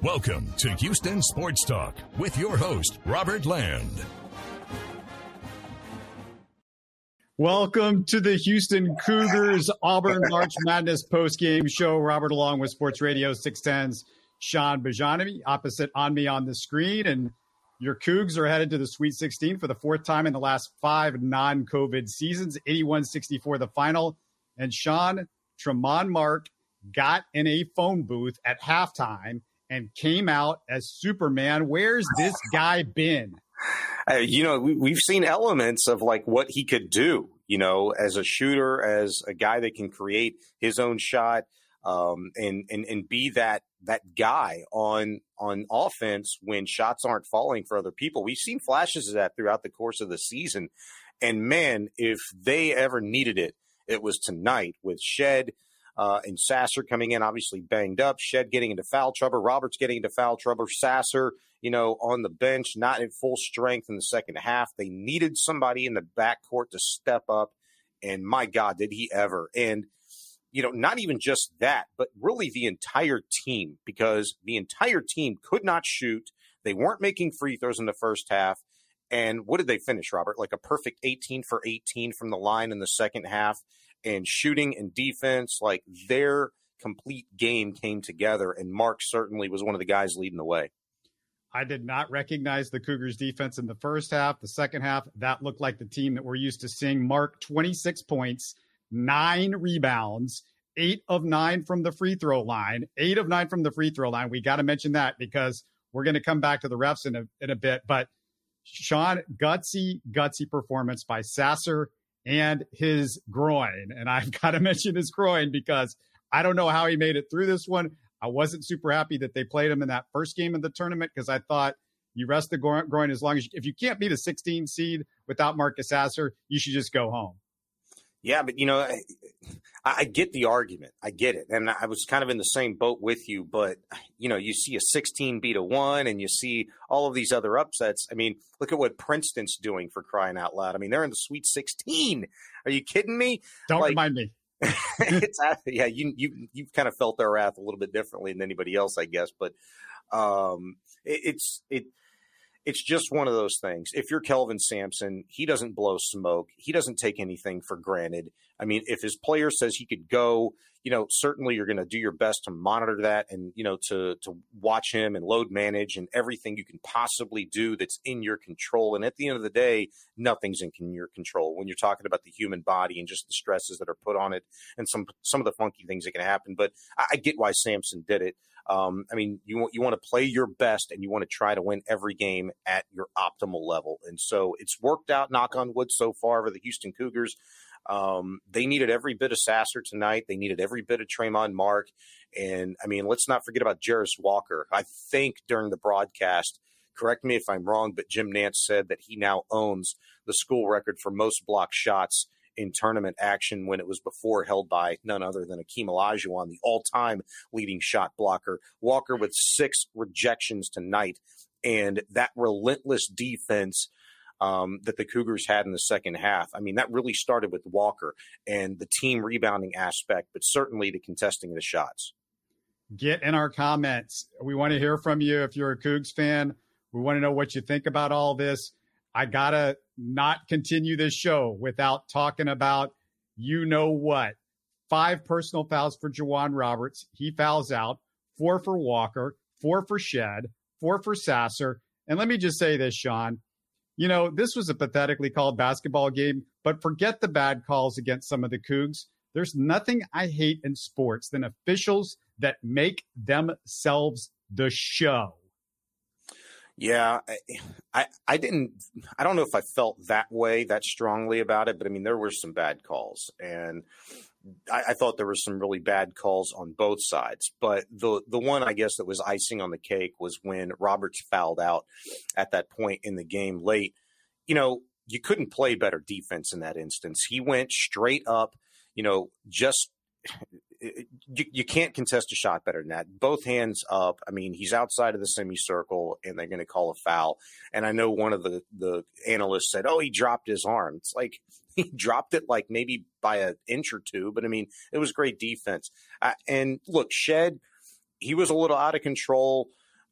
Welcome to Houston Sports Talk with your host, Robert Land. Welcome to the Houston Cougars Auburn March Madness postgame show. Robert, along with Sports Radio 610's Shaun Bijani, opposite on me on the screen. And your Cougs are headed to the Sweet 16 for the fourth time in the last five non COVID seasons, 81 64 the final. And Shaun, Tramon Mark got in a phone booth at halftime and came out as Superman. Where's this guy been? Uh, you know, we, have seen elements of like what he could do, you know, as a shooter, as a guy that can create his own shot, um, and, and, and be that, that guy on, on offense when shots aren't falling for other people. We've seen flashes of that throughout the course of the season. And man, if they ever needed it, it was tonight with Shead uh, and Sasser coming in, obviously banged up. Shead getting into foul trouble. Roberts getting into foul trouble. Sasser, you know, on the bench, not in full strength in the second half. They needed somebody in the backcourt to step up. And my God, did he ever. And, you know, not even just that, but really the entire team, because the entire team could not shoot. They weren't making free throws in the first half. And what did they finish, Robert? Like a perfect 18 for 18 from the line in the second half and shooting and defense, like their complete game came together. And Mark certainly was one of the guys leading the way. I did not recognize the Cougars defense in the first half. The second half, that looked like the team that we're used to seeing. Mark 26 points, nine rebounds, eight of nine from the free throw line, eight of nine from the free throw line. We got to mention that because we're going to come back to the refs in a, in a bit. But Shaun, gutsy, gutsy performance by Sasser and his groin. And I've got to mention his groin because I don't know how he made it through this one. I wasn't super happy that they played him in that first game of the tournament because I thought you rest the groin as long as you, if you can't beat a 16 seed without Marcus Sasser, you should just go home. Yeah, but you know, I, I, get the argument. I get it. And I was kind of in the same boat with you, but you know, you see a 16 beat a one and you see all of these other upsets. I mean, look at what Princeton's doing for crying out loud. I mean, they're in the Sweet 16. Are you kidding me? Don't like, remind me. it's yeah, you you you've kind of felt their wrath a little bit differently than anybody else, I guess. But um, it, it's it it's just one of those things. If you're Kelvin Sampson, he doesn't blow smoke. He doesn't take anything for granted. I mean, if his player says he could go, you know, certainly you're going to do your best to monitor that and, you know, to, to watch him and load manage and everything you can possibly do that's in your control. And at the end of the day, nothing's in your control when you're talking about the human body and just the stresses that are put on it and some, some of the funky things that can happen. But I, I get why Sampson did it. Um, I mean, you want you want to play your best and you want to try to win every game at your optimal level. And so it's worked out, knock on wood, so far for the Houston Cougars. Um, they needed every bit of Sasser tonight. They needed every bit of Tramon Mark. And I mean, let's not forget about Jarace Walker. I think during the broadcast, correct me if I'm wrong, but Jim Nantz said that he now owns the school record for most block shots in tournament action when it was before held by none other than Akeem Olajuwon, the all-time leading shot blocker. Walker with six rejections tonight, and that relentless defense um, that the Cougars had in the second half. I mean, that really started with Walker and the team rebounding aspect, but certainly the contesting of the shots. Get in our comments. We want to hear from you if you're a Cougs fan. We want to know what you think about all this. I gotta not continue this show without talking about you know what. Five personal fouls for J'Wan Roberts. He fouls out. Four for Walker. Four for Shead, Four for Sasser. And let me just say this, Shaun. You know, this was a pathetically called basketball game, but forget the bad calls against some of the Cougs. There's nothing I hate in sports than officials that make themselves the show. Yeah, I, I didn't. I don't know if I felt that way that strongly about it, but I mean there were some bad calls, and I, I, thought there were some really bad calls on both sides. But the the one I guess that was icing on the cake was when Roberts fouled out at that point in the game late. You know, you couldn't play better defense in that instance. He went straight up. You know, just eh, you, you can't contest a shot better than that. Both hands up. I mean, he's outside of the semicircle, and they're going to call a foul. And I know one of the the analysts said, "Oh, he dropped his arm." It's like he dropped it like maybe by an inch or two, but I mean, it was great defense. And look, Shead, he was a little out of control.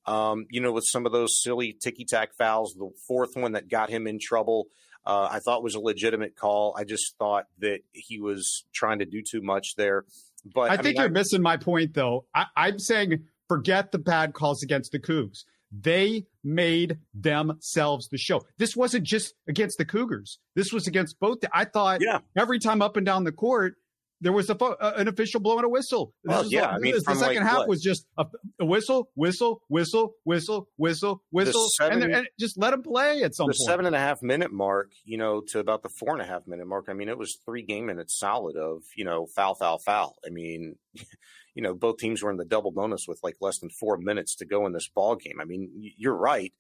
Um, you know, with some of those silly ticky tack fouls, the fourth one that got him in trouble uh, I thought was a legitimate call. I just thought that he was trying to do too much there. But I, I think mean, you're I, missing my point, though. I, I'm saying forget the bad calls against the Cougs. They made themselves the show. This wasn't just against the Cougars. This was against both. I thought yeah. every time up and down the court, there was a, uh, an official blowing a whistle. Well, yeah, like, I mean, the second like half what? was just a, a, whistle, whistle, whistle, whistle, whistle, whistle, and, and, just let them play at some the point. seven and a half minute mark, you know, to about the four and a half minute mark. I mean, it was three game minutes solid of you know foul, foul, foul. I mean. You know, both teams were in the double bonus with like less than four minutes to go in this ball game. I mean, you're right,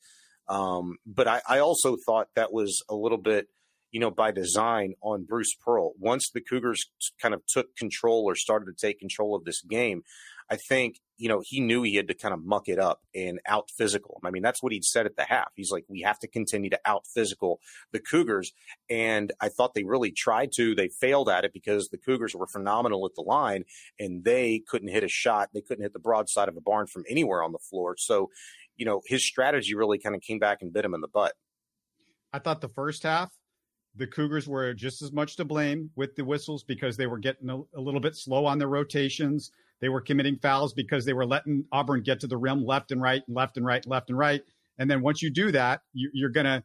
um, but I, I also thought that was a little bit you know, by design on Bruce Pearl. Once the Cougars kind of took control or started to take control of this game, I think, you know, he knew he had to kind of muck it up and out physical. I mean, that's what he'd said at the half. He's like, we have to continue to out physical the Cougars. And I thought they really tried to. They failed at it because the Cougars were phenomenal at the line and they couldn't hit a shot. They couldn't hit the broadside of a barn from anywhere on the floor. So, you know, his strategy really kind of came back and bit him in the butt. I thought the first half, the Cougars were just as much to blame with the whistles because they were getting a, a, little bit slow on their rotations. They were committing fouls because they were letting Auburn get to the rim left and right, and left and right, and left and right. And then once you do that, you, are gonna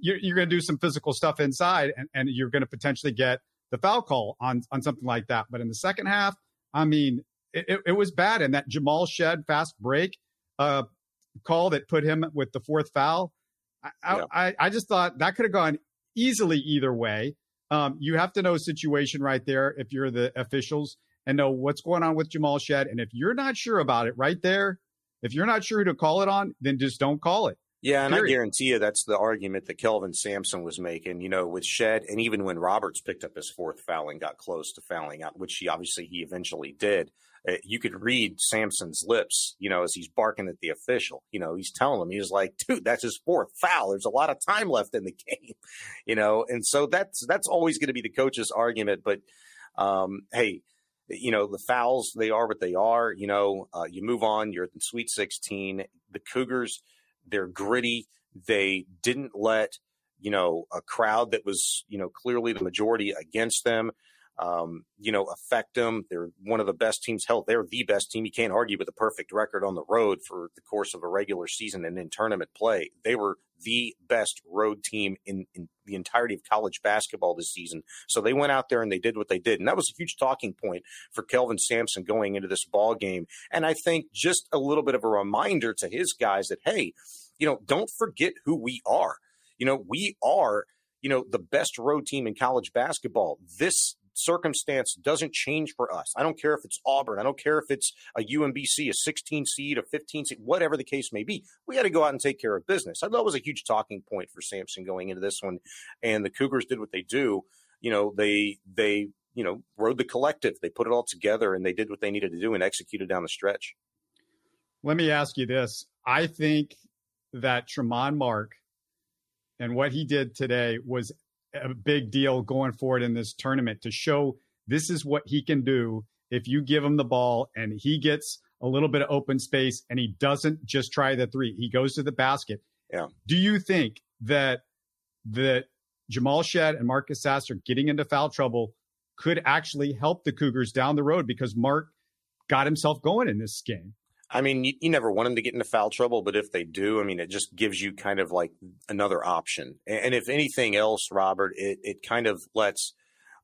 you're, you're, gonna do some physical stuff inside, and, and you're gonna potentially get the foul call on on something like that. But in the second half, I mean, it, it was bad. And that Jamal Shead fast break uh, call that put him with the fourth foul. I, yeah. I, I just thought that could have gone easily either way. Um, you have to know situation right there if you're the officials and know what's going on with Jamal Shead. And if you're not sure about it right there, if you're not sure who to call it on, then just don't call it. Yeah, and Period. I guarantee you that's the argument that Kelvin Sampson was making, you know, with Shead, and even when Roberts picked up his fourth foul and got close to fouling out, which he obviously he eventually did. Uh, you could read Sampson's lips, you know, as he's barking at the official. You know, he's telling him, he's like, dude, that's his fourth foul. There's a lot of time left in the game, you know, and so that's that's always going to be the coach's argument. But um, hey, you know, the fouls they are what they are. You know, uh, you move on. You're at the Sweet 16. The Cougars, they're gritty. They didn't let you know a crowd that was you know clearly the majority against them um, you know, affect them. They're one of the best teams. Hell, they're the best team. You can't argue with a perfect record on the road for the course of a regular season and in tournament play. They were the best road team in, in the entirety of college basketball this season. So they went out there and they did what they did. And that was a huge talking point for Kelvin Sampson going into this ball game. And I think just a little bit of a reminder to his guys that, hey, you know, don't forget who we are. You know, we are you know, the best road team in college basketball. This circumstance doesn't change for us. I don't care if it's Auburn. I don't care if it's a UMBC, a 16 seed, a 15 seed, whatever the case may be. We got to go out and take care of business. It was a huge talking point for Sampson going into this one. And the Cougars did what they do. You know, they, they, you know, rode the collective. They put it all together and they did what they needed to do and executed down the stretch. Let me ask you this. I think that Tramon Mark and what he did today was a big deal going forward in this tournament to show this is what he can do if you give him the ball and he gets a little bit of open space and he doesn't just try the three. He goes to the basket. Yeah. Do you think that that Jamal Shead and Marcus Sasser getting into foul trouble could actually help the Cougars down the road because Mark got himself going in this game? I mean, you, you, never want them to get into foul trouble, but if they do, I mean, it just gives you kind of like another option. And, and if anything else, Robert, it, it kind of lets,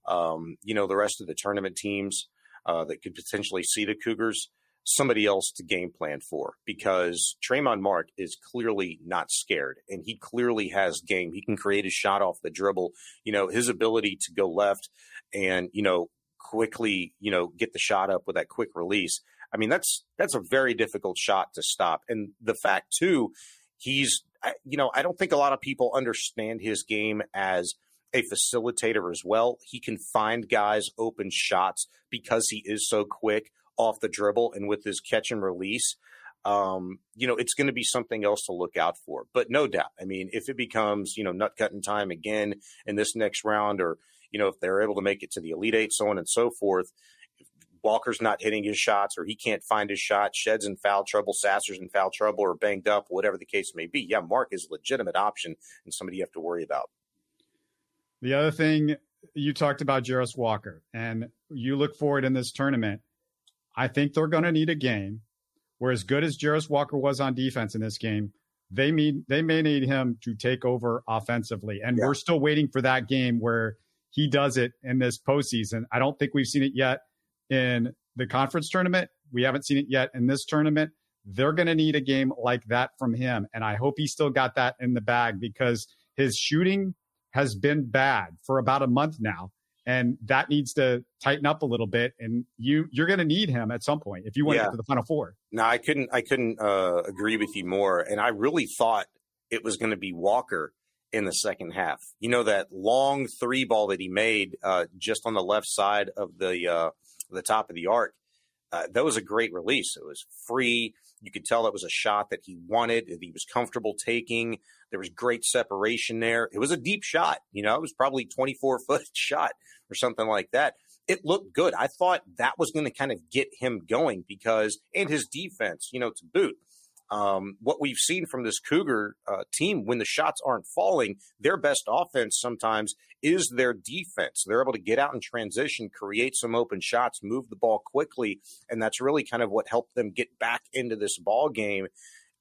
um, you know, the rest of the tournament teams uh, that could potentially see the Cougars somebody else to game plan for because Tramon Mark is clearly not scared and he clearly has game. He can create a shot off the dribble. You know, his ability to go left and, you know, quickly, you know, get the shot up with that quick release I mean, that's that's a very difficult shot to stop. And the fact too, he's you know, I don't think a lot of people understand his game as a facilitator as well. He can find guys open shots because he is so quick off the dribble and with his catch and release. Um, you know, it's going to be something else to look out for. But no doubt, I mean, if it becomes, you know, nut cutting time again in this next round, or, you know, if they're able to make it to the Elite Eight, so on and so forth, Walker's not hitting his shots or he can't find his shot, Shead's in foul trouble, Sasser's in foul trouble or banged up, whatever the case may be. Yeah, Mark is a legitimate option and somebody you have to worry about. The other thing you talked about Jarace Walker, and you look forward in this tournament. I think they're going to need a game where, as good as Jarace Walker was on defense in this game, they need they may need him to take over offensively, and yeah. we're still waiting for that game where he does it in this postseason. I don't think we've seen it yet in the conference tournament. We haven't seen it yet in this tournament. They're going to need a game like that from him, and I hope he still got that in the bag because his shooting has been bad for about a month now and that needs to tighten up a little bit and you you're going to need him at some point if you want yeah. to get to the final four no i couldn't i couldn't uh, agree with you more and i really thought it was going to be walker in the second half you know that long three ball that he made uh, just on the left side of the uh, the top of the arc uh, that was a great release it was free you could tell that was a shot that he wanted, that he was comfortable taking. There was great separation there. It was a deep shot. You know, it was probably 24 foot shot or something like that. It looked good. I thought that was going to kind of get him going because, and his defense, you know, to boot. Um, what we've seen from this Cougar uh, team when the shots aren't falling, their best offense sometimes is their defense. They're able to get out in transition, create some open shots, move the ball quickly, and that's really kind of what helped them get back into this ball game.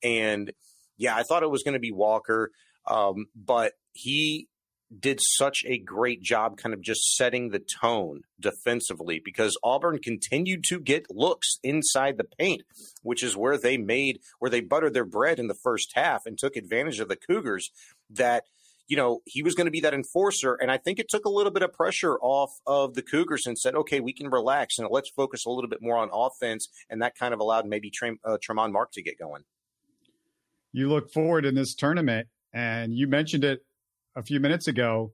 And yeah, I thought it was going to be Walker, um, but he did such a great job kind of just setting the tone defensively because Auburn continued to get looks inside the paint, which is where they made where they buttered their bread in the first half and took advantage of the Cougars that you know, he was going to be that enforcer. And I think it took a little bit of pressure off of the Cougars and said, okay, we can relax and let's focus a little bit more on offense. And that kind of allowed maybe uh, Tramon Mark to get going. You look forward in this tournament, and you mentioned it a few minutes ago,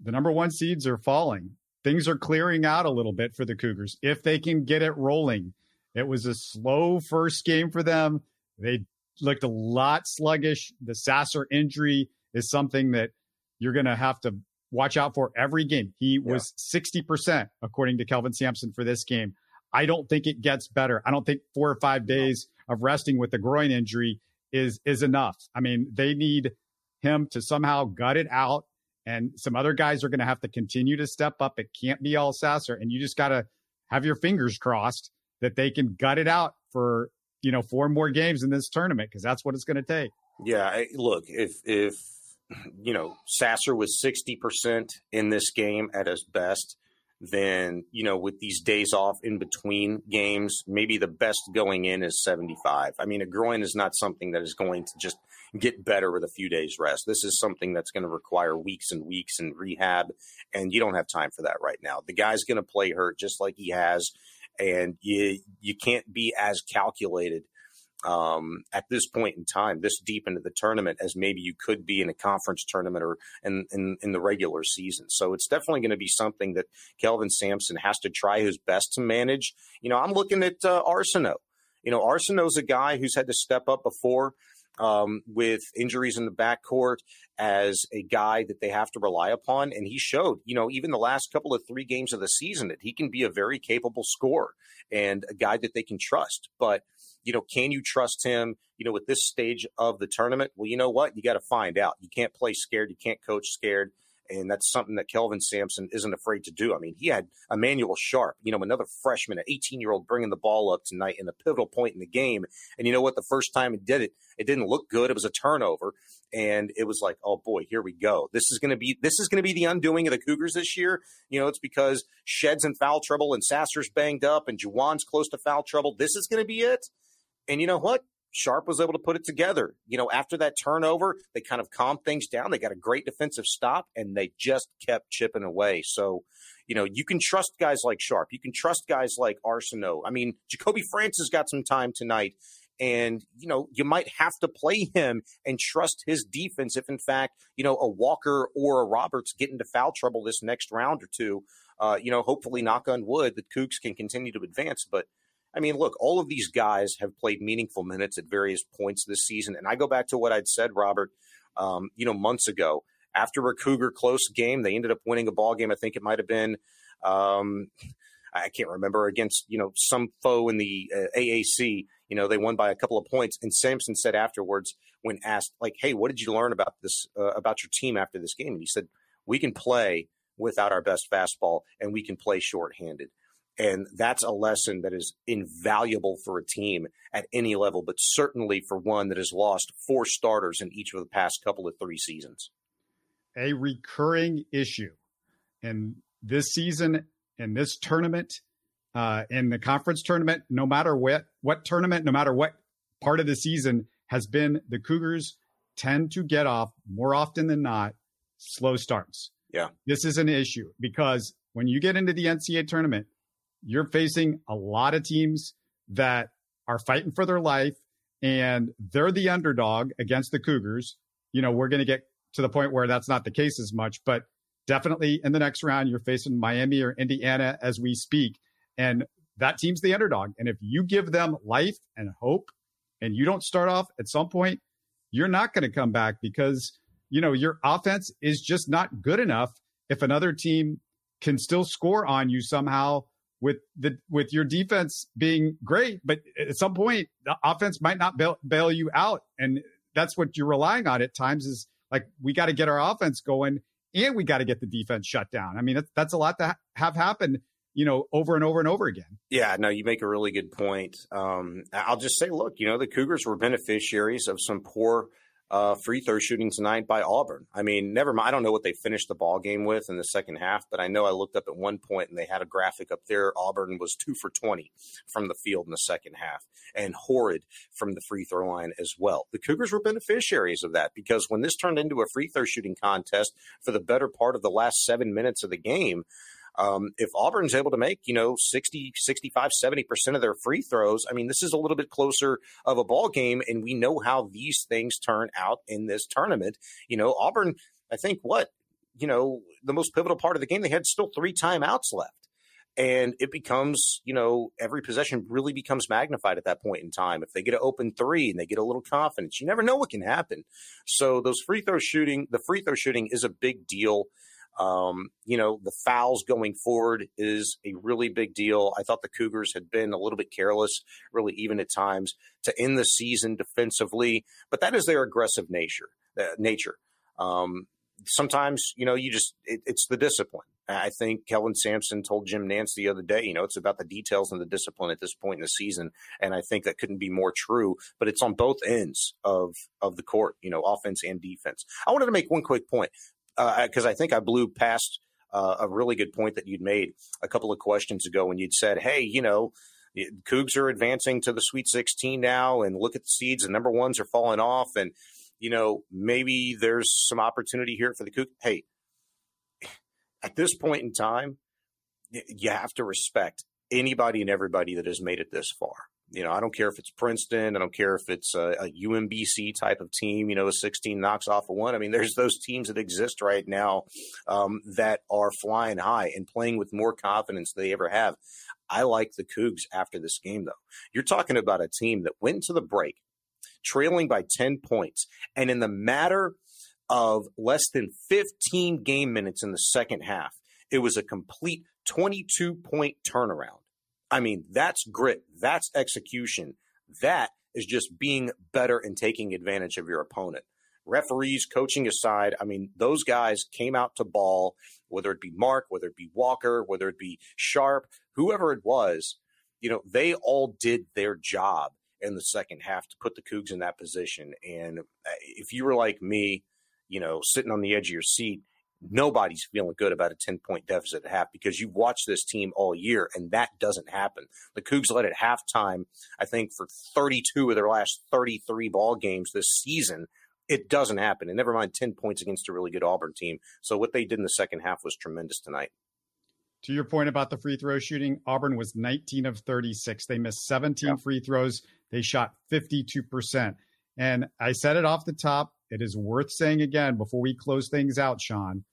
the number one seeds are falling. Things are clearing out a little bit for the Cougars if they can get it rolling. It was a slow first game for them. They looked a lot sluggish. The Sasser injury is something that you're going to have to watch out for every game. He yeah. was 60%, according to Kelvin Sampson, for this game. I don't think it gets better. I don't think four or five days of resting with the groin injury is is enough. I mean, they need him to somehow gut it out. And some other guys are going to have to continue to step up. It can't be all Sasser. And you just got to have your fingers crossed that they can gut it out for, you know, four more games in this tournament because that's what it's going to take. Yeah. Look, if, if, you know, Sasser was 60% in this game at his best, then, you know, with these days off in between games, maybe the best going in is 75. I mean, a groin is not something that is going to just get better with a few days rest. This is something that's going to require weeks and weeks and rehab, and you don't have time for that right now. The guy's going to play hurt just like he has, and you you can't be as calculated um, at this point in time, this deep into the tournament, as maybe you could be in a conference tournament or in, in, in the regular season. So it's definitely going to be something that Kelvin Sampson has to try his best to manage. You know, I'm looking at uh, Arceneaux. You know, Arceneaux's a guy who's had to step up before um, with injuries in the backcourt as a guy that they have to rely upon. And he showed, you know, even the last couple of three games of the season that he can be a very capable scorer and a guy that they can trust. But, you know, can you trust him, you know, with this stage of the tournament? Well, you know what? You got to find out. You can't play scared. You can't coach scared. And that's something that Kelvin Sampson isn't afraid to do. I mean, he had Emmanuel Sharp, you know, another freshman, an 18 year old bringing the ball up tonight in a pivotal point in the game. And you know what? The first time he did it, it didn't look good. It was a turnover. And it was like, oh boy, here we go. This is going to be, this is going to be the undoing of the Cougars this year. You know, it's because Shead's in foul trouble and Sasser's banged up and J'Wan's close to foul trouble. This is going to be it. And you know what? Sharp was able to put it together. You know, after that turnover, they kind of calmed things down. They got a great defensive stop and they just kept chipping away. So, you know, you can trust guys like Sharp. You can trust guys like Arceneaux. I mean, Jacoby Francis got some time tonight And, you know, you might have to play him and trust his defense if, in fact, you know, a Walker or a Roberts get into foul trouble this next round or two. Uh, you know, hopefully, knock on wood, the Cougs can continue to advance. But, I mean, look, all of these guys have played meaningful minutes at various points this season. And I go back to what I'd said, Robert, um, you know, months ago. After a Cougar close game, they ended up winning a ball game. I think it might have been. Um, I can't remember against you know some foe in the uh, AAC. You know they won by a couple of points, and Sampson said afterwards when asked like, "Hey, what did you learn about this uh, about your team after this game?" And he said, "We can play without our best fastball, and we can play shorthanded." And that's a lesson that is invaluable for a team at any level, but certainly for one that has lost four starters in each of the past couple of three seasons. A recurring issue in this season in this tournament, uh, in the conference tournament, no matter what what tournament, no matter what part of the season, has been the Cougars tend to get off more often than not slow starts. Yeah, this is an issue because when you get into the NCAA tournament, you're facing a lot of teams that are fighting for their life and they're the underdog against the Cougars. You know, we're going to get to the point where that's not the case as much, but definitely in the next round, you're facing Miami or Indiana as we speak. And that team's the underdog. And if you give them life and hope and you don't start off at some point, you're not going to come back because, you know, your offense is just not good enough if another team can still score on you somehow with the with your defense being great but at some point the offense might not bail, bail you out and that's what you're relying on at times is like we got to get our offense going and we got to get the defense shut down. I mean, that's, that's a lot to ha- have happen, you know, over and over and over again. Yeah, no, you make a really good point. Um, I'll just say, look, you know, the Cougars were beneficiaries of some poor uh, free throw shooting tonight by Auburn. I mean, never mind. I don't know what they finished the ball game with in the second half, but I know I looked up at one point and they had a graphic up there. Auburn was two for 20 from the field in the second half and horrid from the free throw line as well. The Cougars were beneficiaries of that because when this turned into a free throw shooting contest for the better part of the last seven minutes of the game, um, if Auburn's able to make, you know, 60, 65, 70% of their free throws, I mean, this is a little bit closer of a ball game, and we know how these things turn out in this tournament. You know, Auburn, I think what, you know, the most pivotal part of the game, they had still three timeouts left. And it becomes, you know, every possession really becomes magnified at that point in time. If they get an open three and they get a little confidence, you never know what can happen. So those free throw shooting, the free throw shooting is a big deal. Um, you know, the fouls going forward is a really big deal. I thought the Cougars had been a little bit careless, really even at times, to end the season defensively, but that is their aggressive nature. Uh, nature. Um, sometimes, you know, you just it, it's the discipline. I think Kelvin Sampson told Jim Nantz the other day, you know, it's about the details and the discipline at this point in the season. And I think that couldn't be more true, but it's on both ends of, of the court, you know, offense and defense. I wanted to make one quick point because uh, I think I blew past uh, a really good point that you'd made a couple of questions ago when you'd said, "Hey, you know." Cougs are advancing to the Sweet 16 now, and look at the seeds. The number ones are falling off, and you know maybe there's some opportunity here for the Cougs. Hey, at this point in time, you have to respect anybody and everybody that has made it this far. You know, I don't care if it's Princeton. I don't care if it's a, a, UMBC type of team. You know, a 16 knocks off a one. I mean, there's those teams that exist right now um, that are flying high and playing with more confidence than they ever have. I like the Cougs after this game, though. You're talking about a team that went to the break trailing by 10 points, and in the matter of less than 15 game minutes in the second half, it was a complete 22 point turnaround. I mean, that's grit, that's execution. That is just being better and taking advantage of your opponent. Referees, coaching aside, I mean, those guys came out to ball, whether it be Mark, whether it be Walker, whether it be Sharp, whoever it was, you know, they all did their job in the second half to put the Cougs in that position. And uh, if you were like me, you know, sitting on the edge of your seat, nobody's feeling good about a 10 point deficit at half because you've watched this team all year and that doesn't happen. The Cougs led at halftime, I think, for 32 of their last 33 ball games this season. It doesn't happen. And never mind 10 points against a really good Auburn team. So what they did in the second half was tremendous tonight. To your point about the free throw shooting, Auburn was 19 of 36. They missed 17 yeah. free throws. They shot 52%. And I said it off the top. It is worth saying again before we close things out, Shaun.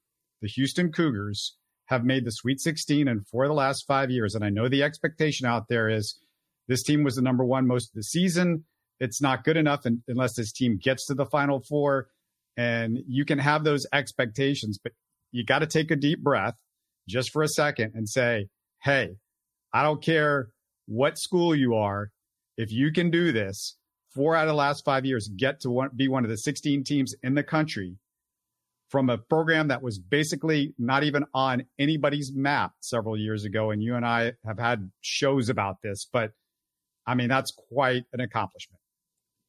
The Houston Cougars have made the Sweet 16 and for the last five years. And I know the expectation out there is this team was the number one most of the season. It's not good enough in, unless this team gets to the Final Four. And you can have those expectations, but you got to take a deep breath just for a second and say, hey, I don't care what school you are. If you can do this, four out of the last five years, get to one, be one of the 16 teams in the country from a program that was basically not even on anybody's map several years ago. And you and I have had shows about this, but I mean, that's quite an accomplishment.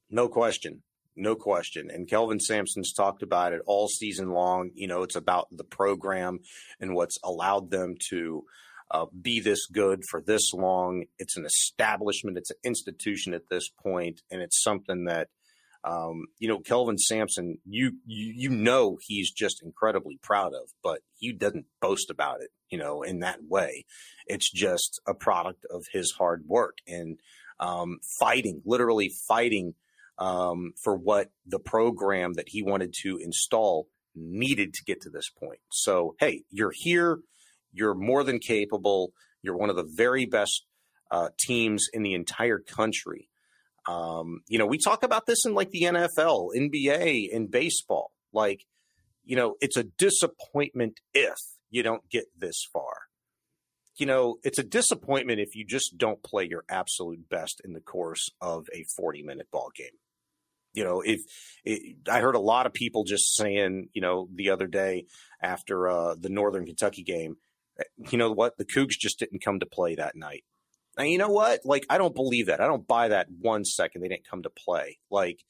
No question. No question. And Kelvin Sampson's talked about it all season long. You know, it's about the program and what's allowed them to uh, be this good for this long. It's an establishment, it's an institution at this point, and it's something that um, you know, Kelvin Sampson, you, you you know he's just incredibly proud of, but he doesn't boast about it, you know, in that way. It's just a product of his hard work and um, fighting, literally fighting um, for what the program that he wanted to install needed to get to this point. So, hey, you're here. You're more than capable. You're one of the very best uh, teams in the entire country. Um, you know, we talk about this in like the NFL, NBA, in baseball. Like, you know, it's a disappointment if you don't get this far. You know, it's a disappointment if you just don't play your absolute best in the course of a 40 minute ball game you know, if it, I heard a lot of people just saying, you know, the other day after uh, the Northern Kentucky game, eh, you know what, the Cougs just didn't come to play that night. And you know what? Like, I don't believe that. I don't buy that one second. They didn't come to play. Like,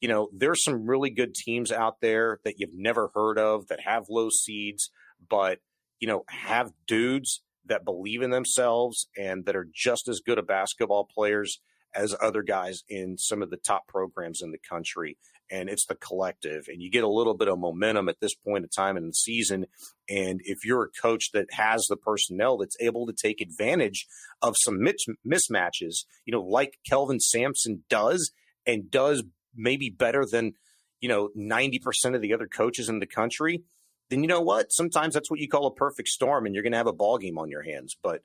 you know, there's some really good teams out there that you've never heard of that have low seeds, but you know, have dudes that believe in themselves and that are just as good a basketball players as other guys in some of the top programs in the country. And it's the collective, and you get a little bit of momentum at this point in time in the season. And if you're a coach that has the personnel that's able to take advantage of some mismatches, you know, like Kelvin Sampson does, and does maybe better than, you know, 90% of the other coaches in the country, then you know what? Sometimes that's what you call a perfect storm, and you're going to have a ball game on your hands. But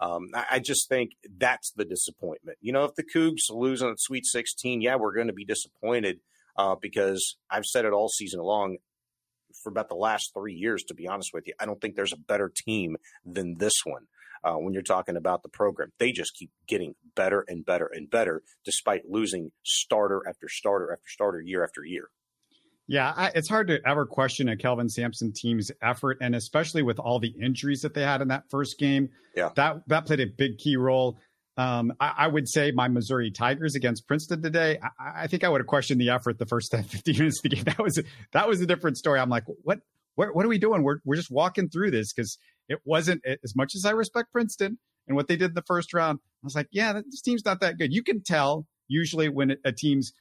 um, I, just think that's the disappointment. You know, if the Cougs lose on Sweet 16, yeah, we're going to be disappointed uh, because I've said it all season long for about the last three years, to be honest with you. I don't think there's a better team than this one. Uh, when you're talking about the program, they just keep getting better and better and better, despite losing starter after starter after starter year after year. Yeah, I, it's hard to ever question a Kelvin Sampson team's effort, and especially with all the injuries that they had in that first game. Yeah, that that played a big key role. Um, I, I, would say my Missouri Tigers against Princeton today. I, I, think I would have questioned the effort the first 10, 15 minutes of the game. That was a, that was a different story. I'm like, what what what are we doing? We're we're just walking through this because it wasn't as much as I respect Princeton and what they did in the first round. I was like, yeah, this team's not that good. You can tell usually when a team's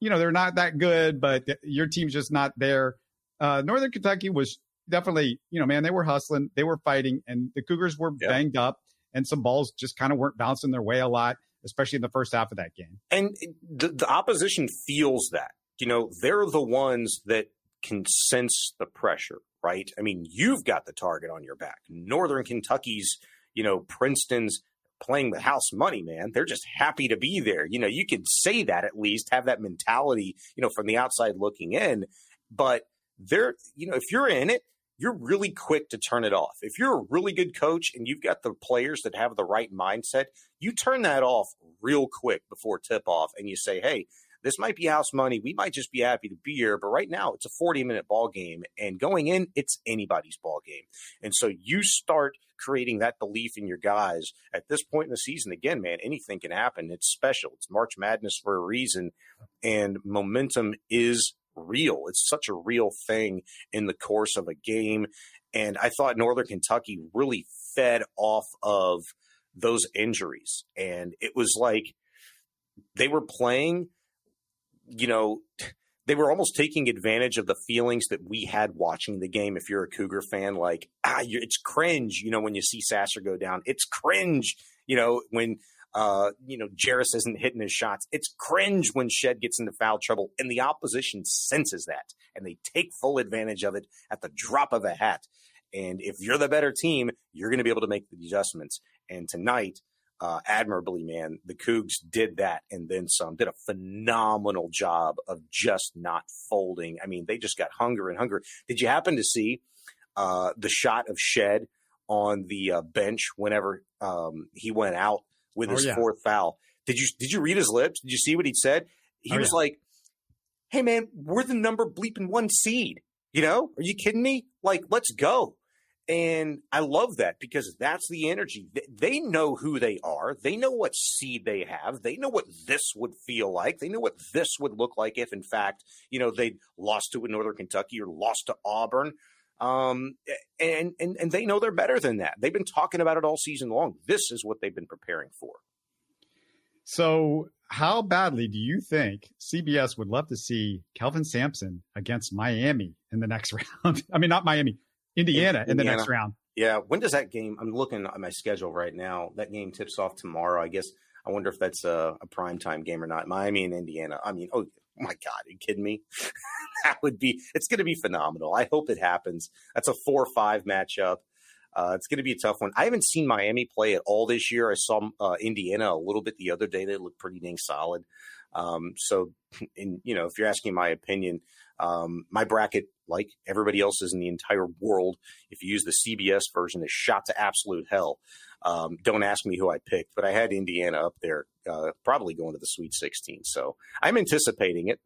you know, they're not that good, but your team's just not there. Uh, Northern Kentucky was definitely, you know, man, they were hustling, they were fighting, and the Cougars were yeah. banged up, and some balls just kind of weren't bouncing their way a lot, especially in the first half of that game. And the, the opposition feels that. You know, they're the ones that can sense the pressure, right? I mean, you've got the target on your back. Northern Kentucky's, you know, Princeton's, playing with house money, man. They're just happy to be there. You know, you could say that at least, have that mentality, you know, from the outside looking in. But they're, you know, if you're in it, you're really quick to turn it off. If you're a really good coach and you've got the players that have the right mindset, you turn that off real quick before tip off and you say, hey, this might be house money. We might just be happy to be here, but right now it's a 40 minute ball game and going in, it's anybody's ball game. And so you start creating that belief in your guys at this point in the season. Again, man, anything can happen. It's special. It's March Madness for a reason and momentum is real. It's such a real thing in the course of a game. And I thought Northern Kentucky really fed off of those injuries. And it was like they were playing you know, they were almost taking advantage of the feelings that we had watching the game. If you're a Cougar fan, like ah, it's cringe, you know, when you see Sasser go down, it's cringe, you know, when uh, you know Jarace isn't hitting his shots. It's cringe when Shead gets into foul trouble, and the opposition senses that, and they take full advantage of it at the drop of a hat. And if you're the better team, you're going to be able to make the adjustments. And tonight, uh, admirably, man. The Cougs did that and then some. Did a phenomenal job of just not folding. I mean, they just got hunger and hunger. Did you happen to see uh, the shot of Shead on the uh, bench whenever um, he went out with oh, his yeah. fourth foul? Did you did you read his lips? Did you see what he said? He oh, was yeah. like, "Hey, man, we're the number bleeping one seed. You know, are you kidding me? Like, let's go." And I love that because that's the energy. They know who they are. They know what seed they have. They know what this would feel like. They know what this would look like if, in fact, you know, they lost to Northern Kentucky or lost to Auburn. Um, and, and, and they know they're better than that. They've been talking about it all season long. This is what they've been preparing for. So, how badly do you think CBS would love to see Kelvin Sampson against Miami in the next round? I mean, not Miami, Indiana, in, in the next round. Yeah. When does that game? I'm looking at my schedule right now. That game tips off tomorrow. I guess. I wonder if that's a, a prime time game or not. Miami and Indiana. I mean, oh my God, are you kidding me? that would be. It's going to be phenomenal. I hope it happens. That's a four five matchup. Uh, it's going to be a tough one. I haven't seen Miami play at all this year. I saw uh, Indiana a little bit the other day. They look pretty dang solid. Um, so, in, you know, if you're asking my opinion, um, my bracket, like everybody else's in the entire world, if you use the CBS version, is shot to absolute hell. Um, don't ask me who I picked, but I had Indiana up there, uh, probably going to the Sweet 16. So I'm anticipating it.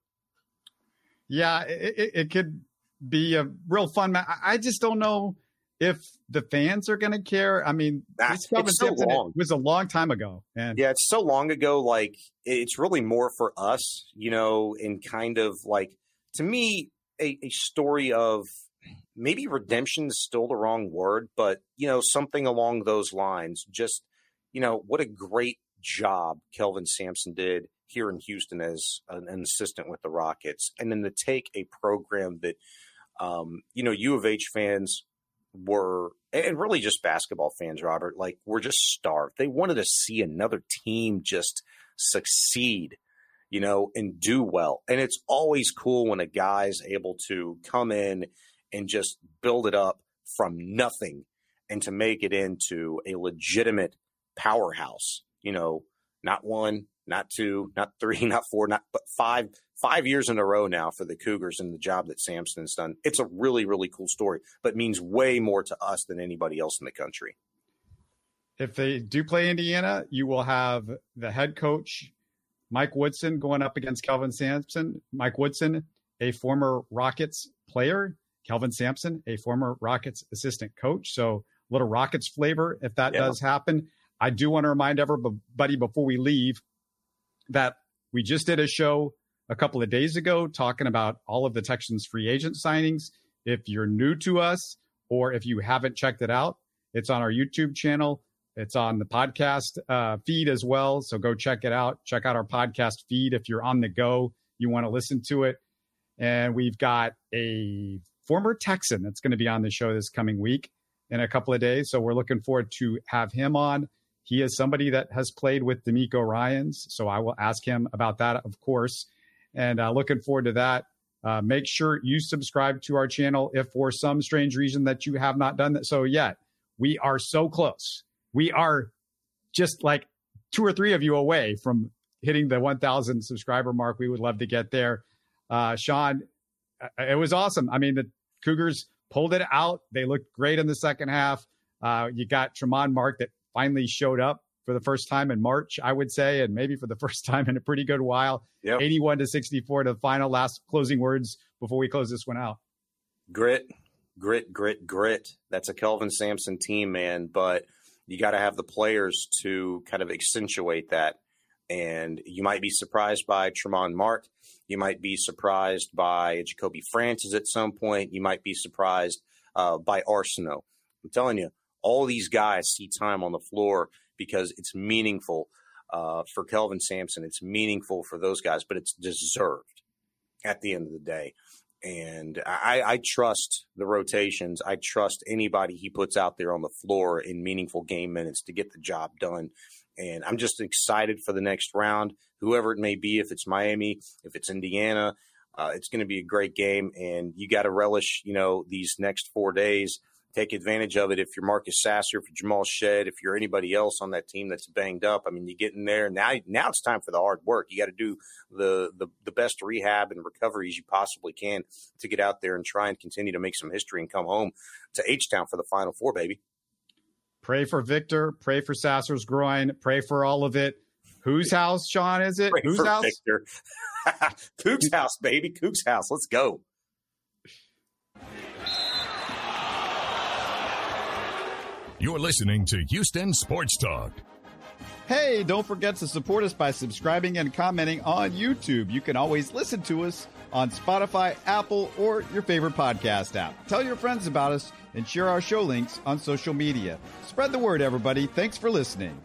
Yeah, it, it could be a real fun match. I just don't know if the fans are going to care. I mean, it's so long. It was a long time ago. And yeah, it's so long ago. Like it's really more for us, you know, in kind of like to me, a, a story of maybe redemption is still the wrong word, but you know, something along those lines. Just, you know, what a great job Kelvin Sampson did here in Houston as an, an assistant with the Rockets. And then to take a program that, um, you know, U of H fans were, and really just basketball fans, Robert, like were just starved. They wanted to see another team just succeed you know, and do well. And it's always cool when a guy's able to come in and just build it up from nothing and to make it into a legitimate powerhouse, you know, not one, not two, not three, not four, not but five five years in a row now for the Cougars and the job that Sampson's done. It's a really, really cool story, but means way more to us than anybody else in the country. If they do play Indiana, you will have the head coach Mike Woodson going up against Kelvin Sampson. Mike Woodson, a former Rockets player. Kelvin Sampson, a former Rockets assistant coach. So a little Rockets flavor if that yeah. does happen. I do want to remind everybody before we leave that we just did a show a couple of days ago talking about all of the Texans free agent signings. If you're new to us or if you haven't checked it out, it's on our YouTube channel. It's on the podcast uh, feed as well. So go check it out. Check out our podcast feed if you're on the go, you want to listen to it. And we've got a former Texan that's going to be on the show this coming week in a couple of days. So we're looking forward to have him on. He is somebody that has played with DeMeco Ryans. So I will ask him about that, of course. And uh, looking forward to that. Uh, make sure you subscribe to our channel if for some strange reason that you have not done that so yet. We are so close we are just like two or three of you away from hitting the 1,000 subscriber mark. We would love to get there. Uh, Shaun, it was awesome. I mean, the Cougars pulled it out. They looked great in the second half. Uh, you got Tramon Mark that finally showed up for the first time in March, I would say, and maybe for the first time in a pretty good while. Yep. 81 to 64 to the final. Last closing words before we close this one out. Grit, grit, grit, grit. That's a Kelvin Sampson team, man. But you got to have the players to kind of accentuate that. And you might be surprised by Tramon Mark. You might be surprised by Jacoby Francis at some point. You might be surprised uh, by Arceneaux. I'm telling you, all these guys see time on the floor because it's meaningful uh, for Kelvin Sampson. It's meaningful for those guys, but it's deserved. at the end of the day. And I, I trust the rotations. I trust anybody he puts out there on the floor in meaningful game minutes to get the job done. And I'm just excited for the next round, whoever it may be, if it's Miami, if it's Indiana. Uh, it's going to be a great game, and you got to relish, you know, these next four days take advantage of it if you're Marcus Sasser, if you're Jamal Shead, if you're anybody else on that team that's banged up. I mean, you get in there now. Now it's time for the hard work. You got to do the, the the best rehab and recoveries you possibly can to get out there and try and continue to make some history and come home to H Town for the Final Four, baby. Pray for Victor. Pray for Sasser's groin. Pray for all of it. Whose house, Shaun? Is it? Pray Whose house? Victor. Cook's house, baby. Cook's house. Let's go. You're listening to Houston Sports Talk. Hey, don't forget to support us by subscribing and commenting on YouTube. You can always listen to us on Spotify, Apple, or your favorite podcast app. Tell your friends about us and share our show links on social media. Spread the word, everybody. Thanks for listening.